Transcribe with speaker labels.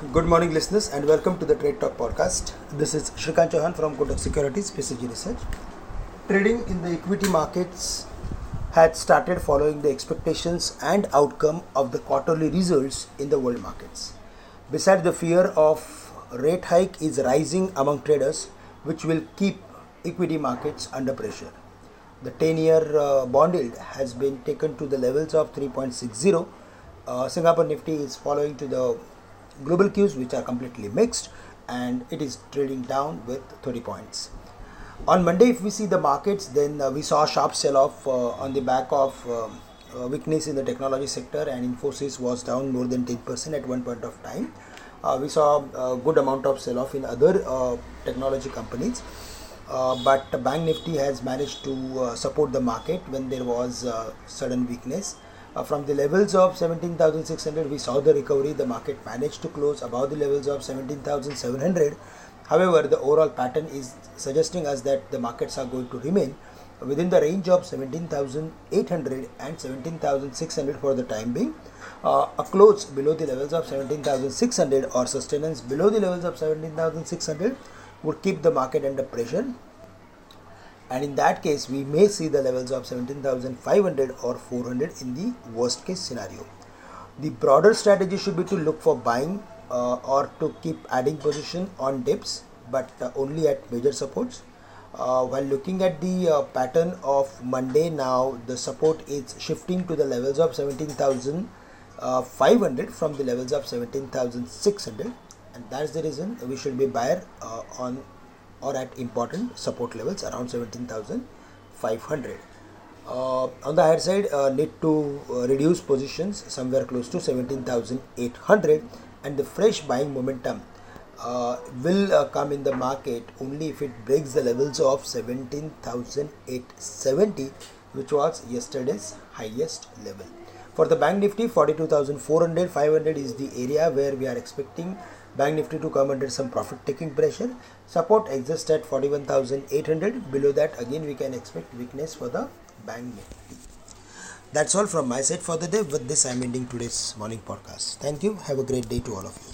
Speaker 1: Good morning, listeners, and welcome to the Trade Talk podcast. This is Shrikant Chouhan from Kotak Securities, PCG Research. Trading in the equity markets had started following the expectations and outcome of the quarterly results in the world markets. Besides, the fear of rate hike is rising among traders, which will keep equity markets under pressure. The 10 year uh, bond yield has been taken to the levels of 3.60. Uh, Singapore Nifty is following to the global cues which are completely mixed and it is trading down with 30 points. On Monday, if we see the markets, then uh, we saw a sharp sell off uh, on the back of uh, uh, weakness in the technology sector, and Infosys was down more than 10% at one point of time. Uh, we saw a good amount of sell off in other uh, technology companies. but Bank Nifty has managed to support the market when there was sudden weakness. Uh, from the levels of 17,600 we saw the recovery. The market managed to close above the levels of 17,700 however the overall pattern is suggesting us that the markets are going to remain within the range of 17,800 and 17,600 for the time being. Uh, a close below the levels of 17,600 or sustenance below the levels of 17,600 would keep the market under pressure and in that case we may see the levels of 17500 or 400 in the worst case scenario. The broader strategy should be to look for buying uh, or to keep adding position on dips but uh, only at major supports. Uh, while looking at the uh, pattern of monday now the support is shifting to the levels of 17500 uh, from the levels of 17600 and that's the reason we should be buyer uh, on or at important support levels around 17,500. Uh, on the higher side, uh, need to uh, reduce positions somewhere close to 17,800 and the fresh buying momentum uh, will uh, come in the market only if it breaks the levels of 17,870 which was yesterday's highest level. For the Bank Nifty 42,400 500 is the area where we are expecting Bank Nifty to come under some profit taking pressure. Support exists at 41,800. Below that, again, we can expect weakness for the Bank Nifty. That's all from my side for the day. With this, I'm ending today's morning podcast. Thank you. Have a great day to all of you.